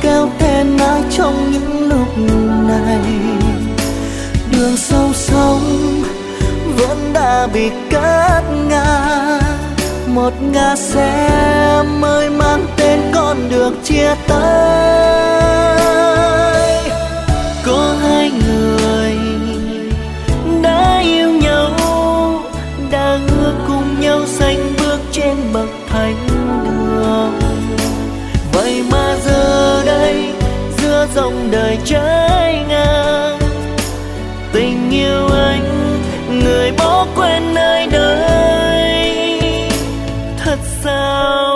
kêu tên ai trong những lúc này. Đường sâu sông vẫn đã bị cắt ngang một ngã xe mới mang tên con đường chia tay. Có hai người đã yêu nhau, đã hứa cùng nhau xanh đời trái ngang. Tình yêu anh người bỏ quên nơi đây thật sao?